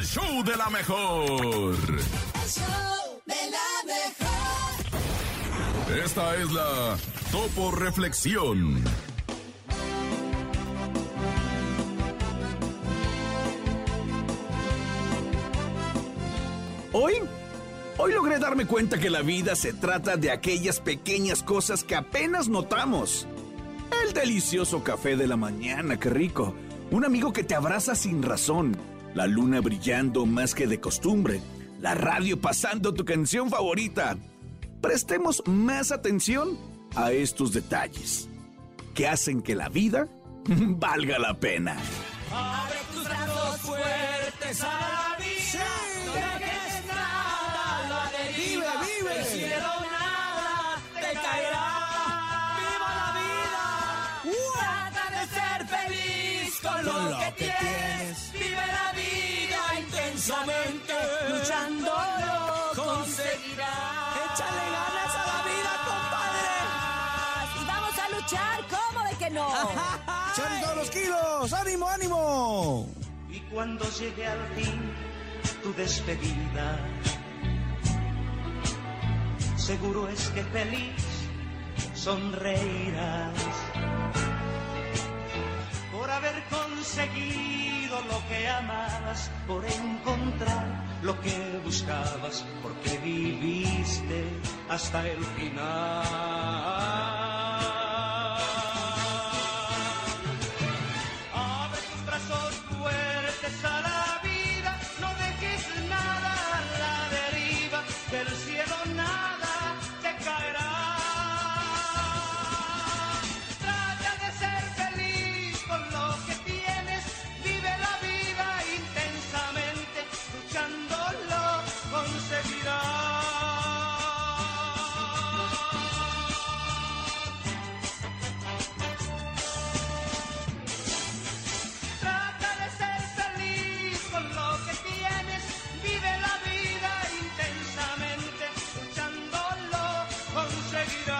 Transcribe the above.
el show de la mejor. El show de la mejor. Esta es la Topo Reflexión. Hoy, hoy logré darme cuenta que la vida se trata de aquellas pequeñas cosas que apenas notamos. El delicioso café de la mañana, qué rico. Un amigo que te abraza sin razón. La luna brillando más que de costumbre. La radio pasando tu canción favorita. Prestemos más atención a estos detalles que hacen que la vida valga la pena. Abre tus brazos fuertes a la vida. No dejes nada la deriva. Vive, vive. Del cielo nada te caerá. Viva la vida. Trata de ser feliz con lo, que, tienes. Vive la intensamente. Luchándolo conseguirás. Échale ganas a la vida, Y vamos a luchar, ¿cómo de que no? ¡Echale todos los kilos! ¡Ánimo, ánimo! Y cuando llegue al fin tu despedida, seguro es que feliz sonreirás que amabas, por encontrar lo que buscabas, porque viviste hasta el final. La